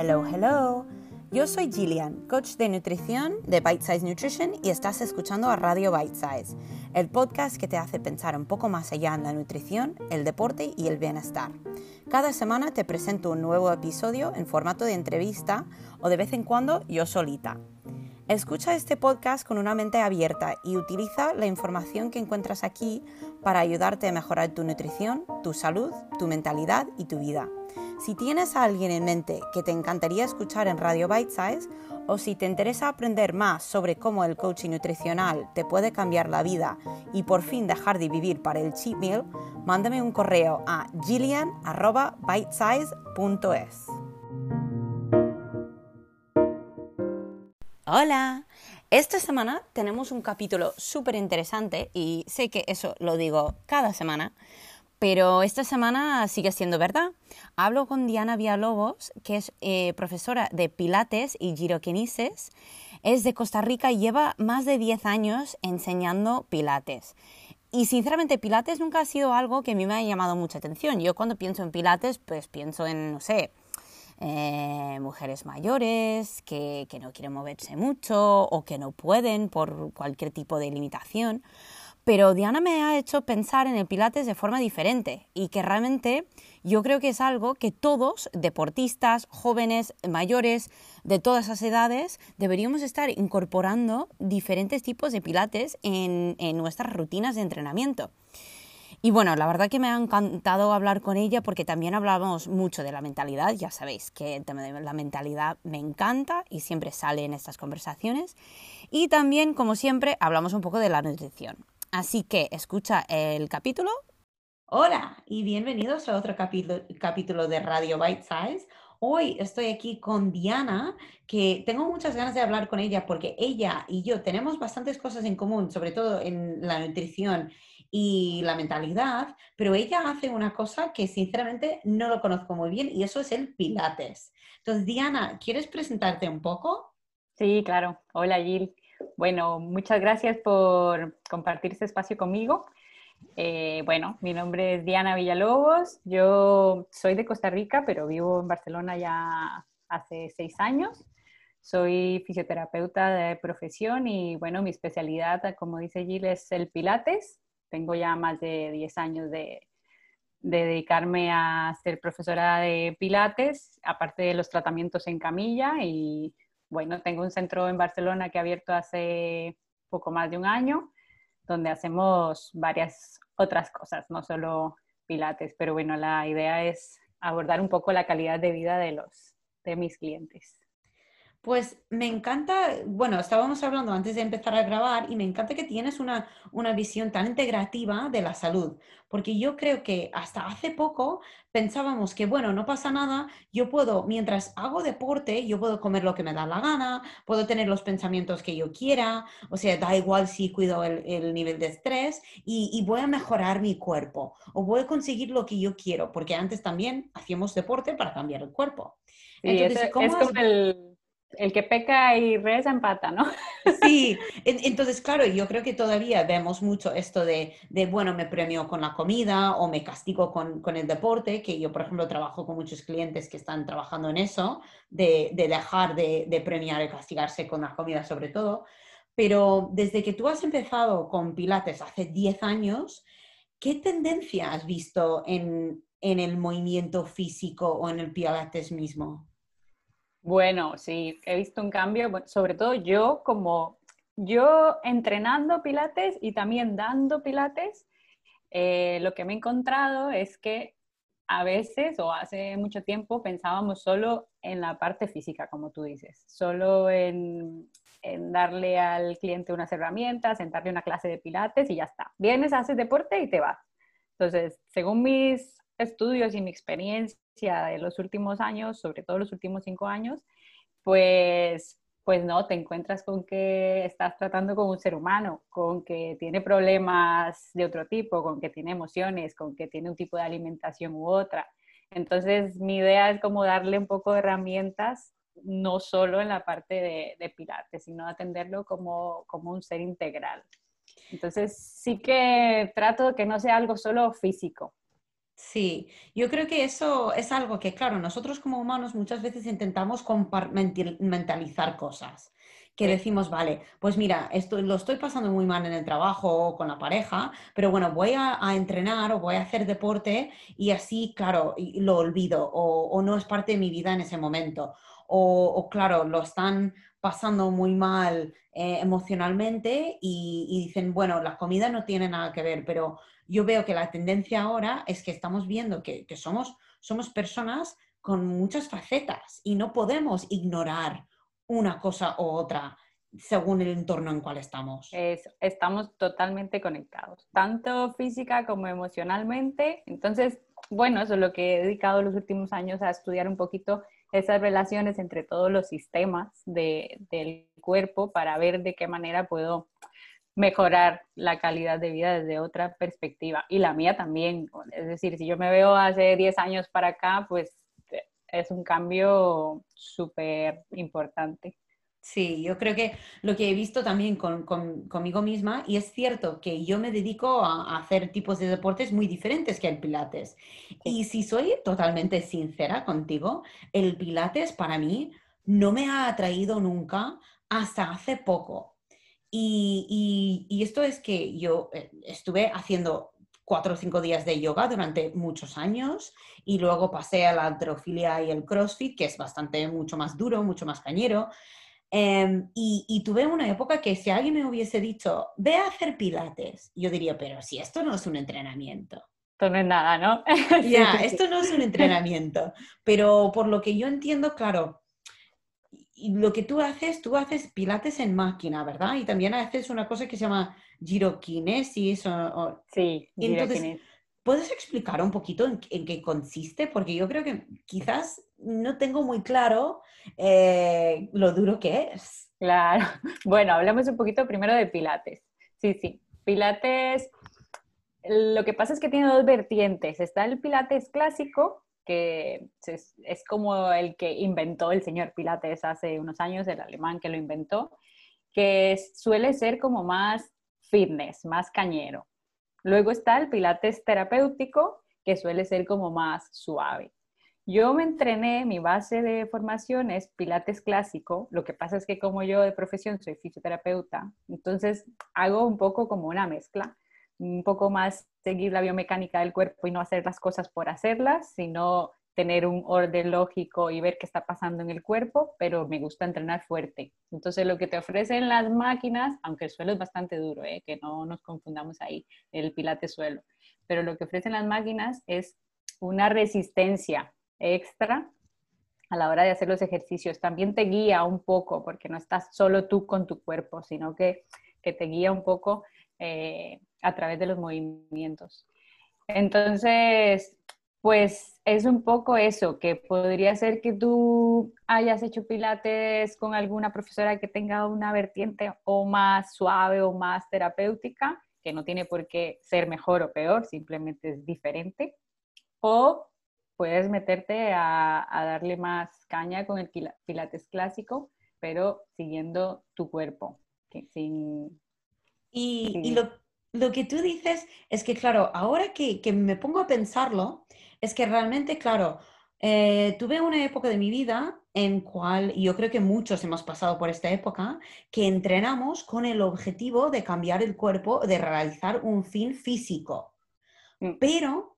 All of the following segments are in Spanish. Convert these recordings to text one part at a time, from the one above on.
Hello, hello. Yo soy Gillian, coach de nutrición de Bite Size Nutrition y estás escuchando a Radio Bite Size, el podcast que te hace pensar un poco más allá en la nutrición, el deporte y el bienestar. Cada semana te presento un nuevo episodio en formato de entrevista o de vez en cuando yo solita. Escucha este podcast con una mente abierta y utiliza la información que encuentras aquí para ayudarte a mejorar tu nutrición, tu salud, tu mentalidad y tu vida. Si tienes a alguien en mente que te encantaría escuchar en Radio Bite Size o si te interesa aprender más sobre cómo el coaching nutricional te puede cambiar la vida y por fin dejar de vivir para el cheat meal, mándame un correo a gillian.bitesize.es. Hola, esta semana tenemos un capítulo súper interesante y sé que eso lo digo cada semana, pero esta semana sigue siendo verdad. Hablo con Diana Villalobos, que es eh, profesora de Pilates y Giroquinises. Es de Costa Rica y lleva más de 10 años enseñando Pilates. Y sinceramente, Pilates nunca ha sido algo que a mí me haya llamado mucha atención. Yo cuando pienso en Pilates, pues pienso en, no sé, eh, mujeres mayores que, que no quieren moverse mucho o que no pueden por cualquier tipo de limitación. Pero Diana me ha hecho pensar en el Pilates de forma diferente y que realmente yo creo que es algo que todos, deportistas, jóvenes, mayores, de todas las edades, deberíamos estar incorporando diferentes tipos de Pilates en, nuestras rutinas de entrenamiento. Y bueno, la verdad que me ha encantado hablar con ella porque también hablamos mucho de la mentalidad, ya sabéis que la mentalidad me encanta y siempre sale en estas conversaciones. Y también, como siempre, hablamos un poco de la nutrición. Así que escucha el capítulo. Hola y bienvenidos a otro capítulo, de Radio Bite Size. Hoy estoy aquí con Diana, que tengo muchas ganas de hablar con ella porque ella y yo tenemos bastantes cosas en común, sobre todo en la nutrición y la mentalidad, pero ella hace una cosa que sinceramente no lo conozco muy bien y eso es el Pilates. Entonces, Diana, ¿quieres presentarte un poco? Sí, claro. Hola, Gil. Bueno, muchas gracias por compartir este espacio conmigo. Eh, bueno, mi nombre es Diana Villalobos, yo soy de Costa Rica, pero vivo en Barcelona ya hace seis años. Soy fisioterapeuta de profesión y bueno, mi especialidad, como dice Gil, es el Pilates. Tengo ya más de 10 años de, de dedicarme a ser profesora de Pilates, aparte de los tratamientos en camilla y bueno, tengo un centro en Barcelona que ha abierto hace poco más de un año, donde hacemos varias otras cosas, no solo pilates, pero bueno, la idea es abordar un poco la calidad de vida de los de mis clientes. Pues me encanta, bueno, estábamos hablando antes de empezar a grabar y me encanta que tienes una, una, visión tan integrativa de la salud, porque yo creo que hasta hace poco pensábamos que, bueno, no pasa nada, yo puedo, mientras hago deporte, yo puedo comer lo que me da la gana, puedo tener los pensamientos que yo quiera, o sea, da igual si cuido el, el nivel de estrés y, y, voy a mejorar mi cuerpo o voy a conseguir lo que yo quiero, porque antes también hacíamos deporte para cambiar el cuerpo. Entonces, es, ¿cómo es como el el que peca y reza empata, ¿no? Sí, entonces, claro, yo creo que todavía vemos mucho esto de, bueno, me premio con la comida o me castigo con, el deporte, que yo, por ejemplo, trabajo con muchos clientes que están trabajando en eso, de, dejar de, de, premiar y castigarse con la comida sobre todo. Pero desde que tú has empezado con Pilates hace 10 años, ¿qué tendencia has visto en, en el movimiento físico o en el Pilates mismo? Bueno, sí, he visto un cambio, sobre todo yo como yo entrenando pilates y también dando pilates, eh, lo que me he encontrado es que a veces o hace mucho tiempo pensábamos solo en la parte física, como tú dices, solo en, darle al cliente unas herramientas, en una clase de pilates y ya está. Vienes, haces deporte y te vas. Entonces, según mis estudios y mi experiencia de los últimos años, sobre todo los últimos cinco años, pues, pues no, te encuentras con que estás tratando con un ser humano, con que tiene problemas de otro tipo, con que tiene emociones, con que tiene un tipo de alimentación u otra. Entonces, mi idea es como darle un poco de herramientas, no solo en la parte de, de pilates, sino atenderlo como, como un ser integral. Entonces, sí que trato de que no sea algo solo físico, Sí, yo creo que eso es algo que, claro, nosotros como humanos muchas veces intentamos compartimentalizar cosas que decimos, vale, pues mira, esto, lo estoy pasando muy mal en el trabajo o con la pareja, pero bueno, voy a, entrenar o voy a hacer deporte y así, claro, lo olvido o, no es parte de mi vida en ese momento. O, claro, lo están pasando muy mal eh, emocionalmente y, dicen, bueno, la comida no tiene nada que ver, pero yo veo que la tendencia ahora es que estamos viendo que, que somos, somos personas con muchas facetas y no podemos ignorar una cosa u otra según el entorno en cual estamos. estamos totalmente conectados, tanto física como emocionalmente. Entonces, bueno, eso es lo que he dedicado los últimos años a estudiar un poquito esas relaciones entre todos los sistemas del cuerpo para ver de qué manera puedo mejorar la calidad de vida desde otra perspectiva. Y la mía también. Es decir, si yo me veo hace 10 años para acá, pues es un cambio súper importante. Sí, yo creo que lo que he visto también con, conmigo misma, y es cierto que yo me dedico a, hacer tipos de deportes muy diferentes que el Pilates. Y si soy totalmente sincera contigo, el Pilates para mí no me ha atraído nunca hasta hace poco. Y, y esto es que yo eh, estuve haciendo cuatro o cinco días de yoga durante muchos años y luego pasé a la antrofilia y el crossfit, que es bastante mucho más duro, mucho más cañero. Em, y, tuve una época que si alguien me hubiese dicho, ve a hacer pilates, yo diría, pero si esto no es un entrenamiento. Esto no es nada, ¿no? Ya, esto no es un entrenamiento. Pero por lo que yo entiendo, claro, lo que tú haces, tú haces pilates en máquina, ¿verdad? Y también haces una cosa que se llama giroquinesis. O, Sí, Entonces, ¿puedes explicar un poquito en, qué consiste? Porque yo creo que quizás no tengo muy claro eh, lo duro que es. Claro. Bueno, hablemos un poquito primero de pilates. Sí, sí. Pilates, lo que pasa es que tiene dos vertientes. Está el pilates clásico, que es, es, como el que inventó el señor Pilates hace unos años, el alemán que lo inventó, que suele ser como más fitness, más cañero. Luego está el pilates terapéutico, que suele ser como más suave. Yo me entrené, mi base de formación es pilates clásico, lo que pasa es que como yo de profesión soy fisioterapeuta, entonces hago un poco como una mezcla, un poco más seguir la biomecánica del cuerpo y no hacer las cosas por hacerlas, sino tener un orden lógico y ver qué está pasando en el cuerpo, pero me gusta entrenar fuerte. Entonces, lo que te ofrecen las máquinas, aunque el suelo es bastante duro, ¿eh? que no nos confundamos ahí, el pilate suelo, pero lo que ofrecen las máquinas es una resistencia extra a la hora de hacer los ejercicios. También te guía un poco, porque no estás solo tú con tu cuerpo, sino que, que te guía un poco eh, a través de los movimientos. Entonces, pues es un poco eso, que podría ser que tú hayas hecho pilates con alguna profesora que tenga una vertiente o más suave o más terapéutica, que no tiene por qué ser mejor o peor, simplemente es diferente. O puedes meterte a, darle más caña con el pilates clásico, pero siguiendo tu cuerpo. Sin, y, lo, que tú dices es que, claro, ahora que, que me pongo a pensarlo, es que realmente, claro, eh, tuve una época de mi vida en cual, y yo creo que muchos hemos pasado por esta época, que entrenamos con el objetivo de cambiar el cuerpo, de realizar un fin físico. Mm. Pero,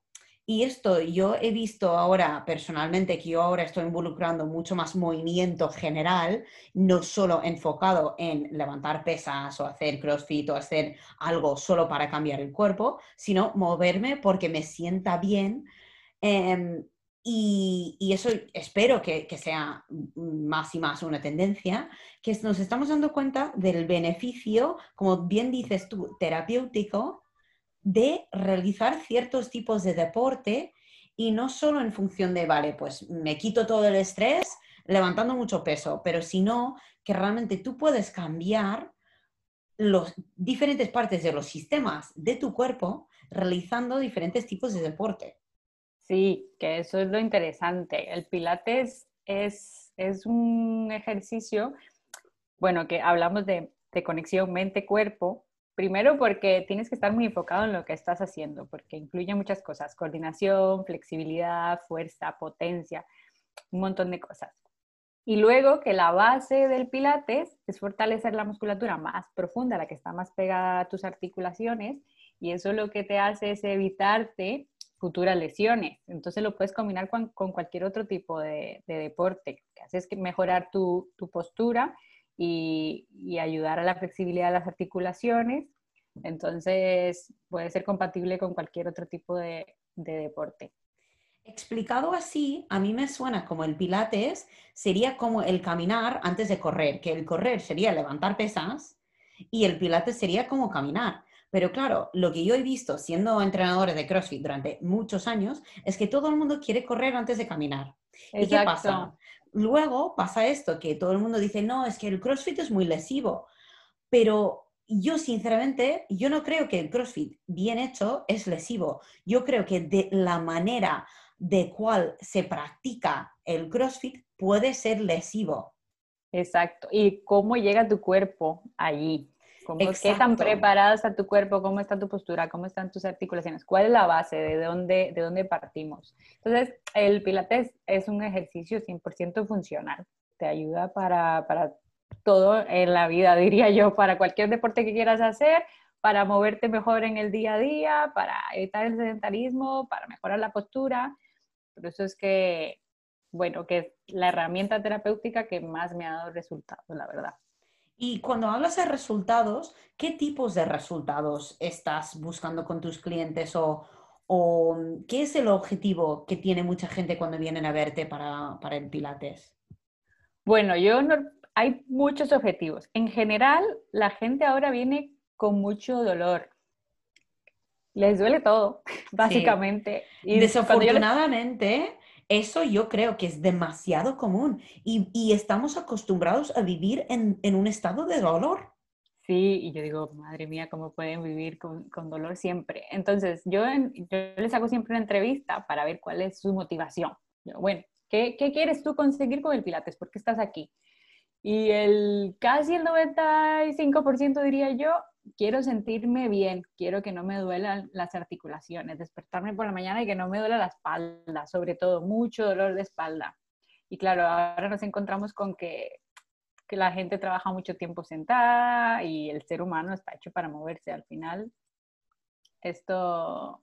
y esto yo he visto ahora personalmente, que yo ahora estoy involucrando mucho más movimiento general, no solo enfocado en levantar pesas o hacer crossfit o hacer algo solo para cambiar el cuerpo, sino moverme porque me sienta bien Em, y, eso espero que, sea más y más una tendencia, que nos estamos dando cuenta del beneficio, como bien dices tú, terapéutico, de realizar ciertos tipos de deporte y no solo en función de, vale, pues me quito todo el estrés levantando mucho peso, pero sino que realmente tú puedes cambiar las diferentes partes de los sistemas de tu cuerpo realizando diferentes tipos de deporte. Sí, que eso es lo interesante. El pilates es, es un ejercicio, bueno, que hablamos de, de conexión mente-cuerpo, Primero porque tienes que estar muy enfocado en lo que estás haciendo, porque incluye muchas cosas, coordinación, flexibilidad, fuerza, potencia, un montón de cosas. Y luego que la base del pilates es fortalecer la musculatura más profunda, la que está más pegada a tus articulaciones, y eso lo que te hace es evitarte futuras lesiones. Entonces lo puedes combinar con, cualquier otro tipo de, deporte, que haces mejorar tu, postura y, ayudar a la flexibilidad de las articulaciones. Entonces puede ser compatible con cualquier otro tipo de, de deporte. Explicado así, a mí me suena como el pilates sería como el caminar antes de correr, que el correr sería levantar pesas y el pilates sería como caminar. Pero claro, lo que yo he visto siendo entrenador de CrossFit durante muchos años es que todo el mundo quiere correr antes de caminar. ¿Y qué pasa? Luego pasa esto, que todo el mundo dice, no, es que el CrossFit es muy lesivo. Pero yo sinceramente, yo no creo que el CrossFit bien hecho es lesivo. Yo creo que de la manera de cual se practica el CrossFit puede ser lesivo. Exacto. ¿Y cómo llega tu cuerpo allí? ¿Qué tan preparado está tu cuerpo? ¿Cómo está tu postura? ¿Cómo están tus articulaciones? ¿Cuál es la base? ¿De dónde, de dónde partimos? Entonces, el Pilates es un ejercicio 100% funcional. Te ayuda para, para todo en la vida, diría yo, para cualquier deporte que quieras hacer, para moverte mejor en el día a día, para evitar el sedentarismo, para mejorar la postura. Por eso es que, bueno, que es la herramienta terapéutica que más me ha dado resultados, la verdad. Y cuando hablas de resultados, ¿qué tipos de resultados estás buscando con tus clientes o, qué es el objetivo que tiene mucha gente cuando vienen a verte para, el Pilates? Bueno, yo no, hay muchos objetivos. En general, la gente ahora viene con mucho dolor. Les duele todo, básicamente. Y Desafortunadamente, eso yo creo que es demasiado común y, estamos acostumbrados a vivir en, un estado de dolor. Sí, y yo digo, madre mía, ¿cómo pueden vivir con, dolor siempre? Entonces, yo, les hago siempre una entrevista para ver cuál es su motivación. bueno, ¿qué, ¿qué, quieres tú conseguir con el Pilates? ¿Por qué estás aquí? Y el casi el 95% diría yo, quiero sentirme bien, quiero que no me duelan las articulaciones, despertarme por la mañana y que no me duela la espalda, sobre todo mucho dolor de espalda. Y claro, ahora nos encontramos con que, que la gente trabaja mucho tiempo sentada y el ser humano está hecho para moverse. Al final, esto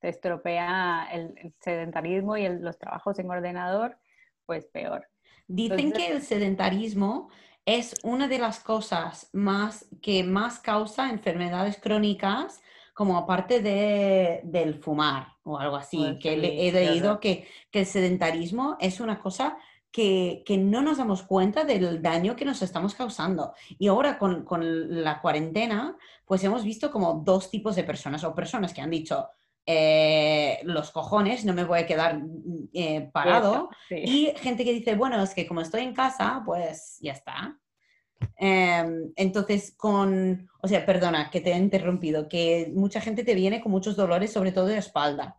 te estropea el, sedentarismo y los trabajos en ordenador, pues peor. Dicen que el sedentarismo es una de las cosas más que más causa enfermedades crónicas, como aparte de, del fumar o algo así, pues que he leído que, que, el sedentarismo es una cosa que, que, no nos damos cuenta del daño que nos estamos causando. Y ahora con, con, la cuarentena, pues hemos visto como dos tipos de personas, o personas que han dicho, eh, los cojones, no me voy a quedar eh, parado. Y gente que dice, bueno, es que como estoy en casa, pues ya está. Em, entonces, con, o sea, perdona que te he interrumpido, que mucha gente te viene con muchos dolores, sobre todo de espalda.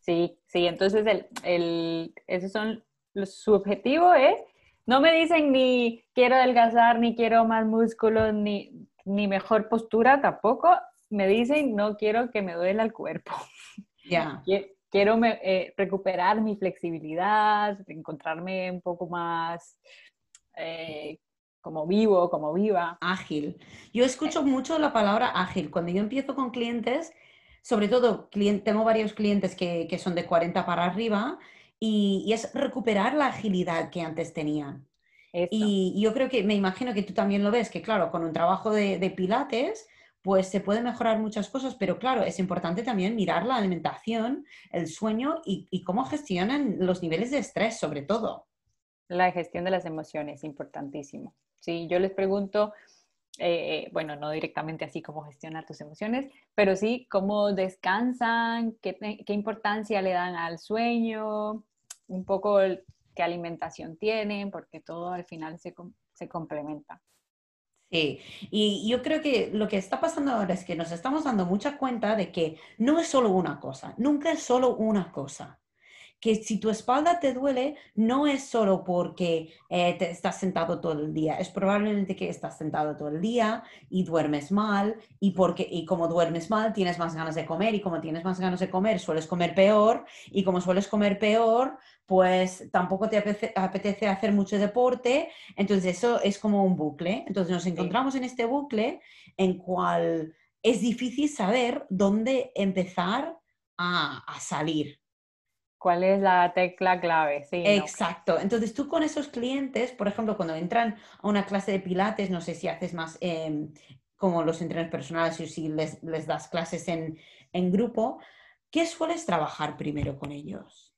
Sí, sí, entonces el, el, esos son, su objetivo es, no me dicen ni quiero adelgazar, ni quiero más músculo, ni, ni mejor postura tampoco, me dicen no quiero que me duela el cuerpo. Ya. Quiero eh, recuperar mi flexibilidad, encontrarme un poco más eh, como vivo, como viva. Ágil. Yo escucho mucho la palabra ágil. Cuando yo empiezo con clientes, sobre todo tengo varios clientes que, son de 40 para arriba, y, es recuperar la agilidad que antes tenían. Y yo creo que, me imagino que tú también lo ves, que claro, con un trabajo de, de pilates, pues se puede mejorar muchas cosas, pero claro, es importante también mirar la alimentación, el sueño y, cómo gestionan los niveles de estrés, sobre todo. La gestión de las emociones, importantísimo. Sí, yo les pregunto, eh, bueno, no directamente así cómo gestionar tus emociones, pero sí cómo descansan, qué, importancia le dan al sueño, un poco qué alimentación tienen, porque todo al final se complementa. Sí, y yo creo que lo que está pasando ahora es que nos estamos dando mucha cuenta de que no es solo una cosa, nunca es solo una cosa. Que si tu espalda te duele, no es solo porque eh, te estás sentado todo el día, es probablemente que estás sentado todo el día y duermes mal, y, porque, y como duermes mal, tienes más ganas de comer, y como tienes más ganas de comer, sueles comer peor, y como sueles comer peor, pues tampoco te apetece, hacer mucho deporte, entonces eso es como un bucle. Entonces nos encontramos en este bucle en cual es difícil saber dónde empezar a, salir. ¿Cuál es la tecla clave? Sí, Exacto. Entonces tú con esos clientes, por ejemplo, cuando entran a una clase de pilates, no sé si haces más em, como los entrenadores personales o si les, das clases en, en grupo, ¿qué sueles trabajar primero con ellos?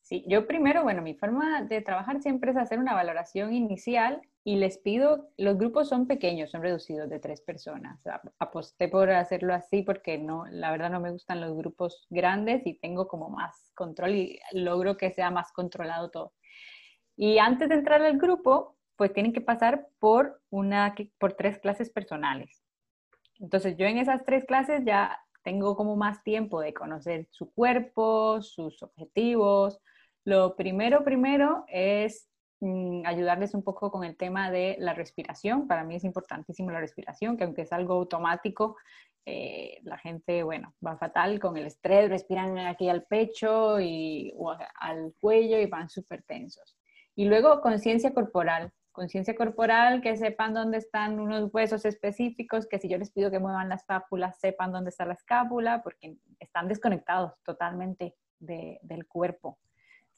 Sí, yo primero, bueno, mi forma de trabajar siempre es hacer una valoración inicial y les pido, los grupos son pequeños, son reducidos de tres personas. Aposté por hacerlo así porque no, la verdad no me gustan los grupos grandes y tengo como más control y logro que sea más controlado todo. Y antes de entrar al grupo, pues tienen que pasar por, una, por tres clases personales. Entonces yo en esas tres clases ya tengo como más tiempo de conocer su cuerpo, sus objetivos, lo primero, primero es ayudarles un poco con el tema de la respiración. Para mí es importantísimo la respiración, que aunque es algo automático, eh, la gente, bueno, va fatal con el estrés, respiran aquí al pecho y, o al cuello y van súper tensos. Y luego conciencia corporal. Conciencia corporal, que sepan dónde están unos huesos específicos, que si yo les pido que muevan la escápula, sepan dónde está la escápula, porque están desconectados totalmente del cuerpo.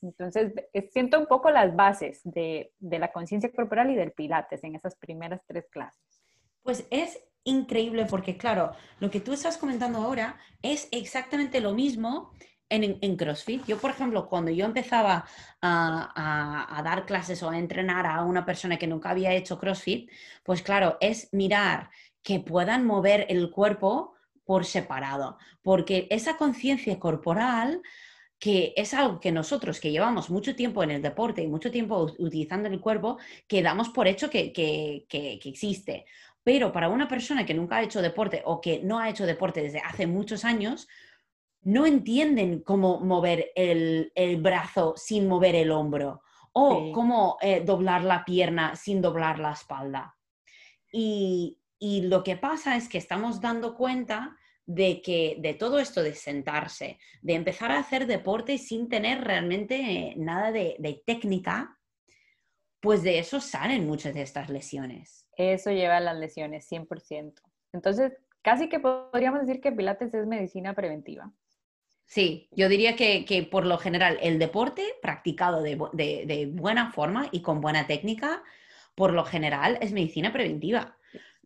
Entonces, siento un poco las bases de, la conciencia corporal y del pilates en esas primeras tres clases. Pues es increíble porque, claro, lo que tú estás comentando ahora es exactamente lo mismo en, CrossFit. Yo, por ejemplo, cuando yo empezaba a, dar clases o a entrenar a una persona que nunca había hecho CrossFit, pues claro, es mirar que puedan mover el cuerpo por separado, porque esa conciencia corporal que es algo que nosotros que llevamos mucho tiempo en el deporte y mucho tiempo utilizando el cuerpo, que damos por hecho que, existe. Pero para una persona que nunca ha hecho deporte o que no ha hecho deporte desde hace muchos años, no entienden cómo mover el, brazo sin mover el hombro o cómo eh, doblar la pierna sin doblar la espalda. y lo que pasa es que estamos dando cuenta de que de todo esto de sentarse, de empezar a hacer deporte sin tener realmente nada de, técnica, pues de eso salen muchas de estas lesiones. Eso lleva a las lesiones, 100%. Entonces, casi que podríamos decir que Pilates es medicina preventiva. Sí, yo diría que, por lo general el deporte practicado de, buena forma y con buena técnica, por lo general es medicina preventiva.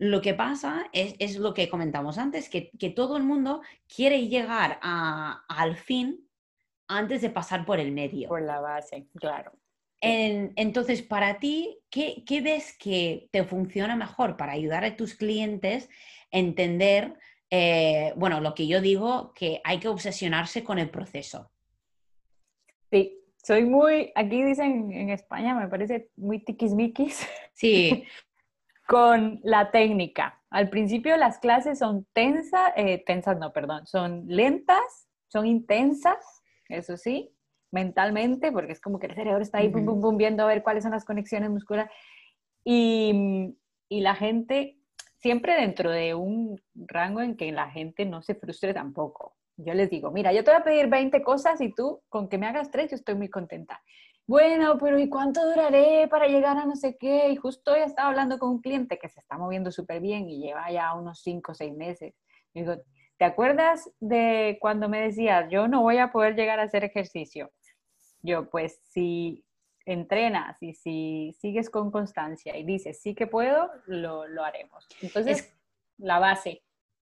Lo que pasa es, lo que comentamos antes, que, todo el mundo quiere llegar al fin antes de pasar por el medio. Por la base, claro. entonces, para ti, ¿qué, ves que te funciona mejor para ayudar a tus clientes a entender, eh, bueno, lo que yo digo, que hay que obsesionarse con el proceso? Sí, soy muy, aquí dicen en España, me parece muy tiquismiquis. Sí. con la técnica. Al principio las clases son tensas, eh, tensas no, perdón, son lentas, son intensas, eso sí, mentalmente, porque es como que el cerebro está ahí viendo a ver cuáles son las conexiones musculares. Y, y la gente, siempre dentro de un rango en que la gente no se frustre tampoco. Yo les digo, mira, yo te voy a pedir 20 cosas y tú con que me hagas tres, yo estoy muy contenta bueno, pero ¿y cuánto duraré para llegar a no sé qué? Y justo hoy estaba hablando con un cliente que se está moviendo súper bien y lleva ya unos 5 o 6 meses. digo, ¿te acuerdas de cuando me decías, yo no voy a poder llegar a hacer ejercicio? Yo, pues si entrenas y si sigues con constancia y dices, sí que puedo, lo, lo haremos. Entonces, la base.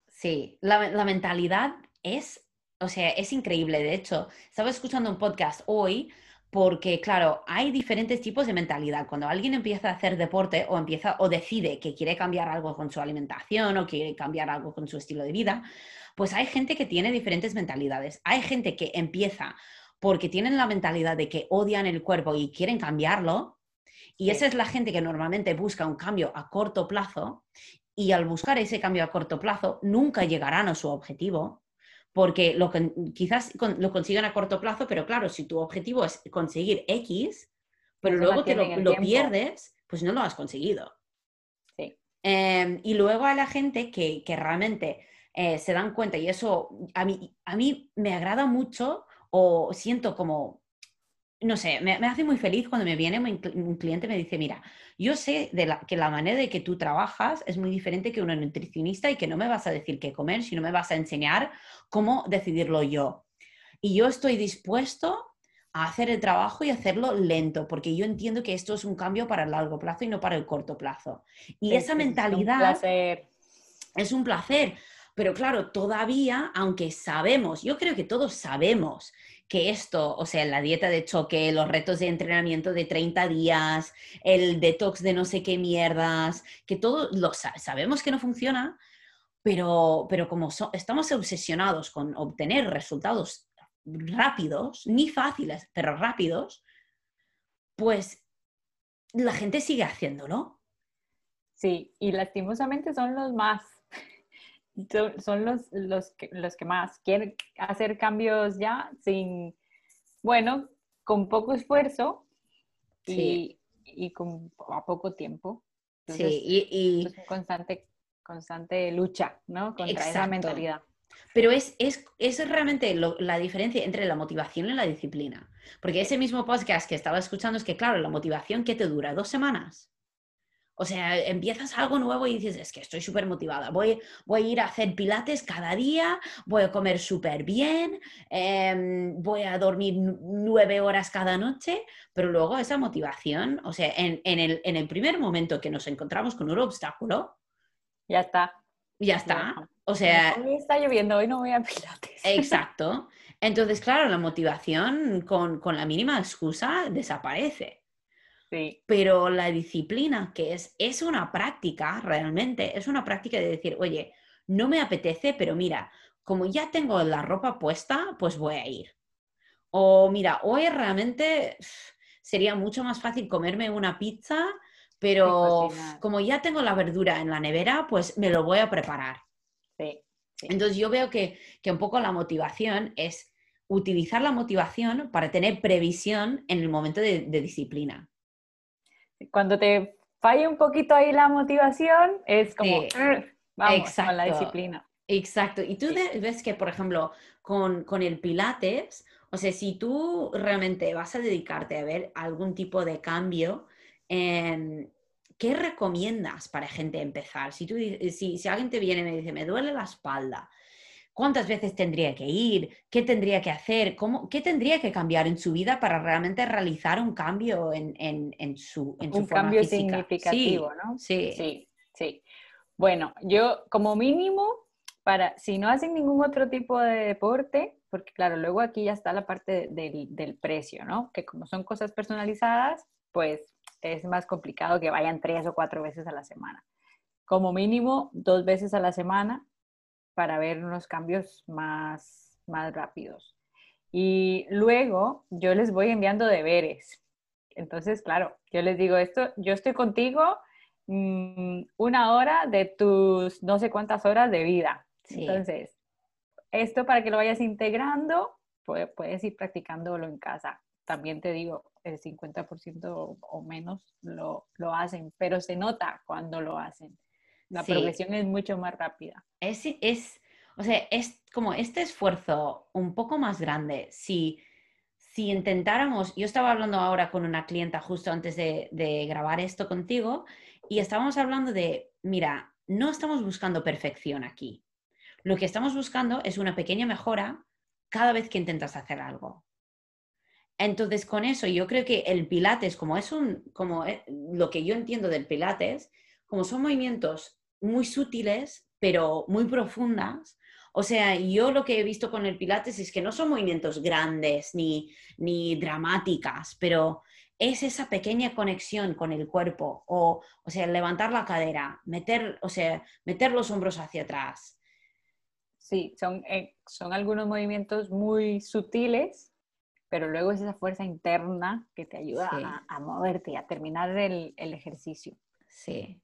Sí, la, la mentalidad es, o sea, es increíble. De hecho, estaba escuchando un podcast hoy porque claro, hay diferentes tipos de mentalidad. Cuando alguien empieza a hacer deporte o empieza o decide que quiere cambiar algo con su alimentación o quiere cambiar algo con su estilo de vida, pues hay gente que tiene diferentes mentalidades. Hay gente que empieza porque tienen la mentalidad de que odian el cuerpo y quieren cambiarlo, y esa es la gente que normalmente busca un cambio a corto plazo y al buscar ese cambio a corto plazo nunca llegarán a su objetivo porque lo, quizás lo consigan a corto plazo, pero claro, si tu objetivo es conseguir X, pero luego te lo, pierdes, pues no lo has conseguido. Sí. Em, y luego a la gente que, realmente eh, se dan cuenta, y eso a mí, a mí me agrada mucho o siento como no sé, me, hace muy feliz cuando me viene un, cliente y me dice, mira, yo sé de que la manera de que tú trabajas es muy diferente que una nutricionista y que no me vas a decir qué comer, sino me vas a enseñar cómo decidirlo yo. Y yo estoy dispuesto a hacer el trabajo y hacerlo lento, porque yo entiendo que esto es un cambio para el largo plazo y no para el corto plazo. Y esa mentalidad es un placer. Pero claro, todavía, aunque sabemos, yo creo que todos sabemos que esto, o sea, la dieta de choque, los retos de entrenamiento de 30 días, el detox de no sé qué mierdas, que todos lo sabemos que no funciona, pero, pero como estamos obsesionados con obtener resultados rápidos, ni fáciles, pero rápidos, pues la gente sigue haciéndolo. Sí, y lastimosamente son los más son los, los, que, los que más quieren hacer cambios ya sin, bueno, con poco esfuerzo y, y con, a poco tiempo. sí, y, es una constante, constante lucha, ¿no? Contra esa mentalidad. Pero es, es, es realmente la diferencia entre la motivación y la disciplina. Porque ese mismo podcast que estaba escuchando es que, claro, la motivación que te dura dos semanas. O sea, empiezas algo nuevo y dices, es que estoy súper motivada, voy, voy a ir a hacer pilates cada día, voy a comer súper bien, em, voy a dormir nueve horas cada noche, pero luego esa motivación, o sea, en, el, en el primer momento que nos encontramos con un obstáculo, ya está. Ya está. O sea. Hoy está lloviendo, hoy no voy a pilates. Exacto. Entonces, claro, la motivación con, con la mínima excusa desaparece. Pero la disciplina, que es, es una práctica realmente, es una práctica de decir, oye, no me apetece, pero mira, como ya tengo la ropa puesta, pues voy a ir. O mira, hoy realmente sería mucho más fácil comerme una pizza, pero como ya tengo la verdura en la nevera, pues me lo voy a preparar. Entonces yo veo que, un poco la motivación es utilizar la motivación para tener previsión en el momento de disciplina cuando te falla un poquito ahí la motivación, es como, vamos con la disciplina. Exacto. Y tú ves que, por ejemplo, con, el Pilates, o sea, si tú realmente vas a dedicarte a ver algún tipo de cambio, em, ¿qué recomiendas para gente empezar? Si, tú, si, si alguien te viene y me dice, me duele la espalda, cuántas veces tendría que ir, qué tendría que hacer, ¿Cómo, qué tendría que cambiar en su vida para realmente realizar un cambio en, su, en un cambio significativo, ¿no? Sí. sí, sí. Bueno, yo como mínimo, para si no hacen ningún otro tipo de deporte, porque claro, luego aquí ya está la parte del, del precio, ¿no? Que como son cosas personalizadas, pues es más complicado que vayan tres o cuatro veces a la semana. Como mínimo, dos veces a la semana para ver unos cambios más, más rápidos. Y luego yo les voy enviando deberes. Entonces, claro, yo les digo esto, yo estoy contigo mm, una hora de tus no sé cuántas horas de vida. Entonces, esto para que lo vayas integrando, puedes ir practicándolo en casa. También te digo, el 50% o menos lo, lo hacen, pero se nota cuando lo hacen. La progresión es mucho más rápida. Es, es, o sea, es como este esfuerzo un poco más grande. Si, si intentáramos, yo estaba hablando ahora con una clienta justo antes de, de grabar esto contigo y estábamos hablando de, mira, no estamos buscando perfección aquí. Lo que estamos buscando es una pequeña mejora cada vez que intentas hacer algo. Entonces, con eso, yo creo que el Pilates, como es un, como eh, lo que yo entiendo del Pilates, como son movimientos muy sutiles, pero muy profundas. O sea, yo lo que he visto con el Pilates es que no son movimientos grandes ni, ni dramáticas, pero es esa pequeña conexión con el cuerpo, o, o sea, levantar la cadera, meter, o sea, meter los hombros hacia atrás. Sí, son, eh, son algunos movimientos muy sutiles, pero luego es esa fuerza interna que te ayuda a, moverte y a terminar el, el ejercicio. Sí.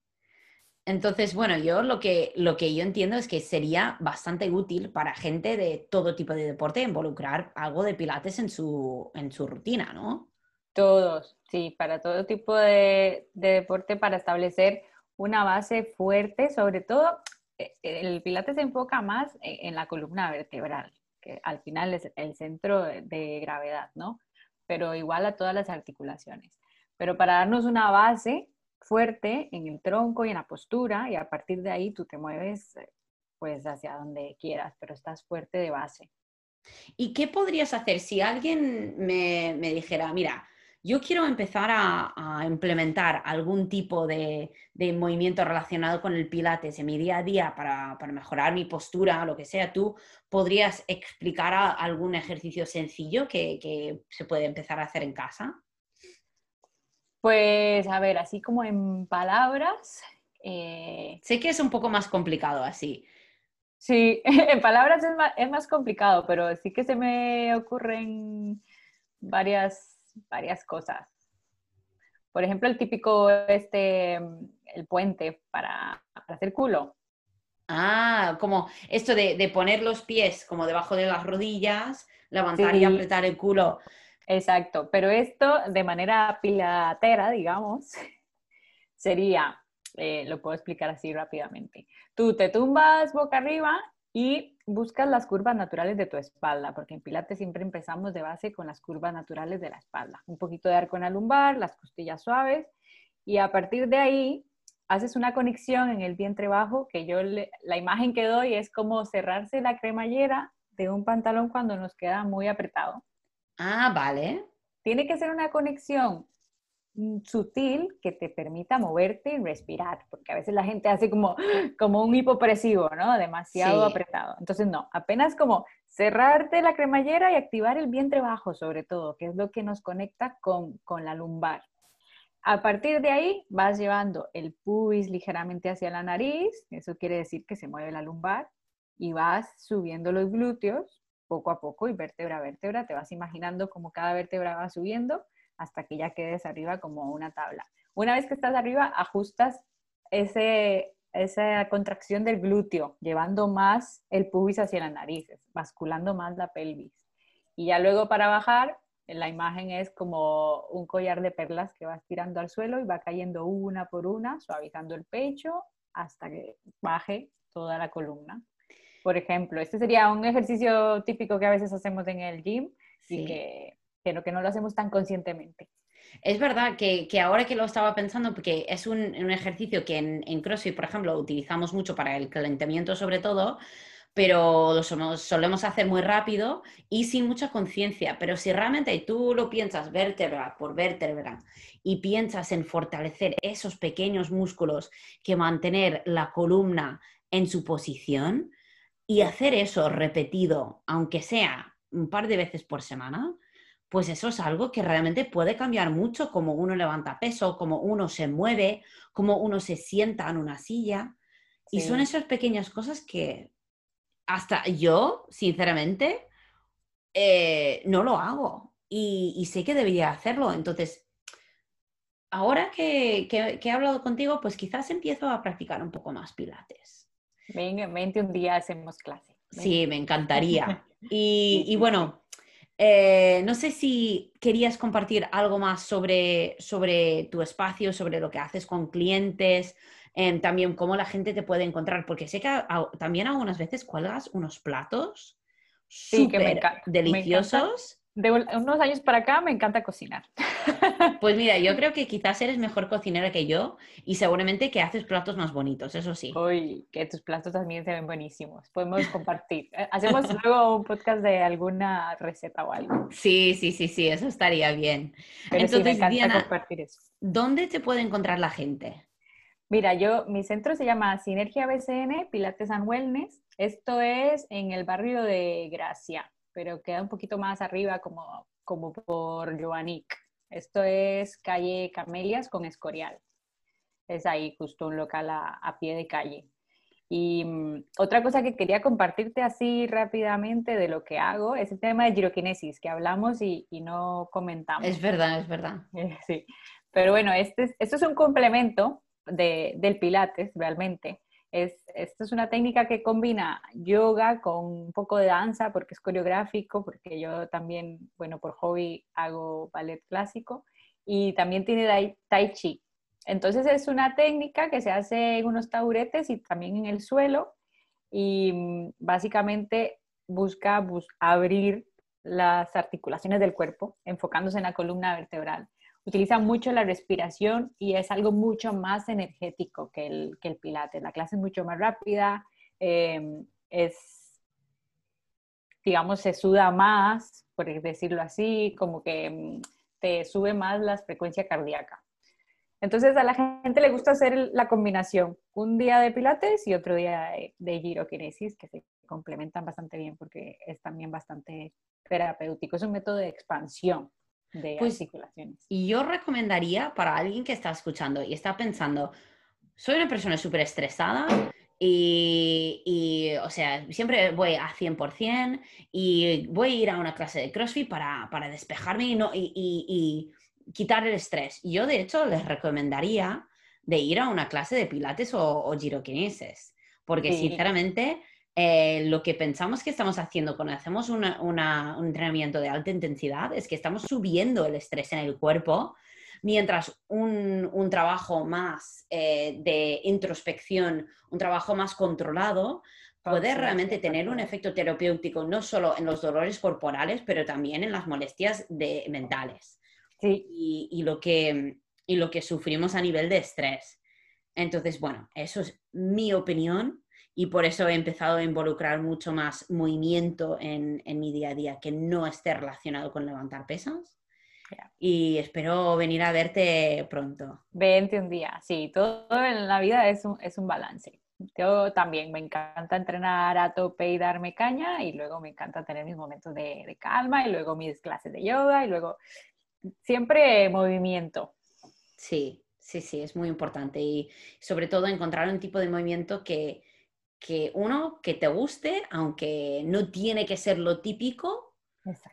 Entonces, bueno, yo lo que, lo que yo entiendo es que sería bastante útil para gente de todo tipo de deporte involucrar algo de pilates en su, en su rutina, ¿no? Todos, sí, para todo tipo de, deporte, para establecer una base fuerte, sobre todo eh, el pilates se enfoca más en la columna vertebral, que al final es el centro de gravedad, ¿no? Pero igual a todas las articulaciones. Pero para darnos una base, fuerte en el tronco y en la postura y a partir de ahí tú te mueves eh, pues hacia donde quieras, pero estás fuerte de base. ¿Y qué podrías hacer si alguien me, dijera, mira, yo quiero empezar a, implementar algún tipo de, movimiento relacionado con el pilates en mi día a día para, mejorar mi postura, lo que sea, tú podrías explicar algún ejercicio sencillo que, que se puede empezar a hacer en casa? Pues a ver, así como en palabras. Eh, sé que es un poco más complicado así. Sí, en palabras es más, complicado, pero sí que se me ocurren varias, varias cosas. Por ejemplo, el típico, este, el puente para, hacer culo. Ah, como esto de, poner los pies como debajo de las rodillas, levantar y apretar el culo. Exacto, pero esto de manera pilatera, digamos, sería, eh, lo puedo explicar así rápidamente. Tú te tumbas boca arriba y buscas las curvas naturales de tu espalda, porque en Pilates siempre empezamos de base con las curvas naturales de la espalda. Un poquito de arco en la lumbar, las costillas suaves, y a partir de ahí haces una conexión en el vientre bajo, que yo la imagen que doy es como cerrarse la cremallera de un pantalón cuando nos queda muy apretado. Ah, vale. Tiene que ser una conexión mm, sutil que te permita moverte y respirar, porque a veces la gente hace como, como un hipopresivo, ¿no? Demasiado apretado. Entonces, no, apenas como cerrarte la cremallera y activar el vientre bajo, sobre todo, que es lo que nos conecta con, con la lumbar. A partir de ahí vas llevando el pubis ligeramente hacia la nariz, eso quiere decir que se mueve la lumbar, y vas subiendo los glúteos poco a poco y vértebra a vértebra, te vas imaginando como cada vértebra va subiendo hasta que ya quedes arriba como una tabla. Una vez que estás arriba, ajustas ese, esa contracción del glúteo, llevando más el pubis hacia la nariz, basculando más la pelvis. Y ya luego para bajar, la imagen es como un collar de perlas que vas tirando al suelo y va cayendo una por una, suavizando el pecho hasta que baje toda la columna por ejemplo. Este sería un ejercicio típico que a veces hacemos en el gym y que, no, que no lo hacemos tan conscientemente. Es verdad que, que, ahora que lo estaba pensando, porque es un, un ejercicio que en, en, CrossFit, por ejemplo, utilizamos mucho para el calentamiento sobre todo, pero lo solemos hacer muy rápido y sin mucha conciencia. Pero si realmente tú lo piensas vértebra por vértebra y piensas en fortalecer esos pequeños músculos que mantener la columna en su posición, y hacer eso repetido, aunque sea un par de veces por semana, pues eso es algo que realmente puede cambiar mucho, como uno levanta peso, como uno se mueve, como uno se sienta en una silla. Y son esas pequeñas cosas que hasta yo, sinceramente, eh, no lo hago. Y, sé que debería hacerlo. Entonces, ahora que, que he hablado contigo, pues quizás empiezo a practicar un poco más pilates. Venga, vente un día, hacemos clase. Sí, me encantaría. Y, bueno, eh, no sé si querías compartir algo más sobre, sobre tu espacio, sobre lo que haces con clientes, em, también cómo la gente te puede encontrar, porque sé que también algunas veces cuelgas unos platos súper deliciosos de unos años para acá me encanta cocinar. Pues mira, yo creo que quizás eres mejor cocinera que yo y seguramente que haces platos más bonitos, eso sí. Uy, que tus platos también se ven buenísimos. Podemos compartir. Eh, hacemos luego un podcast de alguna receta o algo. Sí, sí, sí, sí, eso estaría bien. Entonces, Diana, compartir eso. ¿dónde te puede encontrar la gente? Mira, yo, mi centro se llama Sinergia BCN, Pilates and Wellness. Esto es en el barrio de Gracia pero queda un poquito más arriba como, como por Joanic. Esto es calle Camelias con Escorial. Es ahí justo un local a, pie de calle. Y mm, otra cosa que quería compartirte así rápidamente de lo que hago es el tema de giroquinesis, que hablamos y, no comentamos. Es verdad, es verdad. sí. Pero bueno, este esto es un complemento del Pilates realmente. Es, esta es una técnica que combina yoga con un poco de danza porque es coreográfico, porque yo también, bueno, por hobby hago ballet clásico y también tiene tai chi. Entonces es una técnica que se hace en unos taburetes y también en el suelo y mm, básicamente busca abrir las articulaciones del cuerpo, enfocándose en la columna vertebral. Utiliza mucho la respiración y es algo mucho más energético que el, que el pilates. La clase es mucho más rápida, em, es, digamos, se suda más, por decirlo así, como que mm, te sube más la frecuencia cardíaca. Entonces a la gente le gusta hacer la combinación, un día de pilates y otro día de, de girokinesis, que se complementan bastante bien porque es también bastante terapéutico, es un método de expansión de pues, articulaciones. Y yo recomendaría para alguien que está escuchando y está pensando, soy una persona súper estresada y, y, o sea, siempre voy a 100% y voy a ir a una clase de CrossFit para, para despejarme y, no, y, y, quitar el estrés. Yo, de hecho, les recomendaría de ir a una clase de pilates o, o giroquinesis, porque sinceramente eh, lo que pensamos que estamos haciendo cuando hacemos un entrenamiento de alta intensidad es que estamos subiendo el estrés en el cuerpo, mientras un, trabajo más eh, de introspección, un trabajo más controlado, puede realmente tener un efecto terapéutico no solo en los dolores corporales, pero también en las molestias mentales sí. y, lo que, y lo que sufrimos a nivel de estrés. Entonces, bueno, eso es mi opinión y por eso he empezado a involucrar mucho más movimiento en, mi día a día que no esté relacionado con levantar pesas. Y espero venir a verte pronto. Vente un día, sí, todo en la vida es un, es un balance. Yo también me encanta entrenar a tope y darme caña y luego me encanta tener mis momentos de, de calma y luego mis clases de yoga y luego siempre movimiento. Sí, sí, sí, es muy importante y sobre todo encontrar un tipo de movimiento que, que uno, que te guste, aunque no tiene que ser lo típico.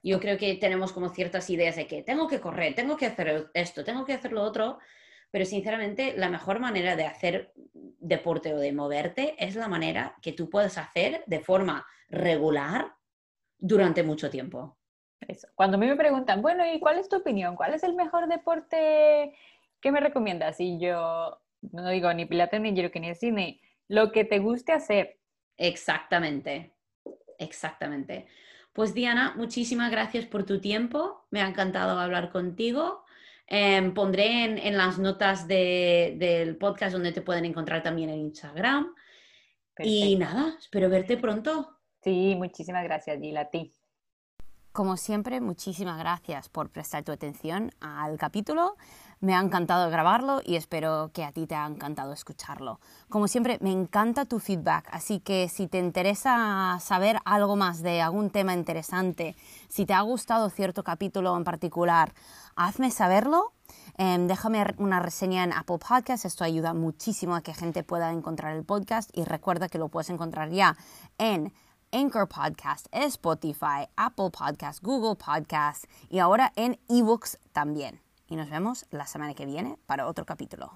Yo creo que tenemos como ciertas ideas de que tengo que correr, tengo que hacer esto, tengo que hacer lo otro, pero sinceramente la mejor manera de hacer deporte o de moverte es la manera que tú puedes hacer de forma regular durante mucho tiempo. Eso. Cuando a mí me preguntan, bueno, ¿y cuál es tu opinión? ¿Cuál es el mejor deporte que me recomiendas? Y yo no digo ni pilates, ni giroquinesis, ni lo que te guste hacer. Exactamente, exactamente. Pues Diana, muchísimas gracias por tu tiempo. Me ha encantado hablar contigo. Em, pondré en, las notas del podcast donde te pueden encontrar también en Instagram. Y nada, espero verte pronto. Sí, muchísimas gracias, Gila, a ti. Como siempre, muchísimas gracias por prestar tu atención al capítulo. Me ha encantado grabarlo y espero que a ti te ha encantado escucharlo. Como siempre, me encanta tu feedback, así que si te interesa saber algo más de algún tema interesante, si te ha gustado cierto capítulo en particular, hazme saberlo. Em, déjame una reseña en Apple Podcast, esto ayuda muchísimo a que gente pueda encontrar el podcast y recuerda que lo puedes encontrar ya en Anchor Podcast, Spotify, Apple Podcast, Google Podcast y ahora en eBooks también. Y nos vemos la semana que viene para otro capítulo.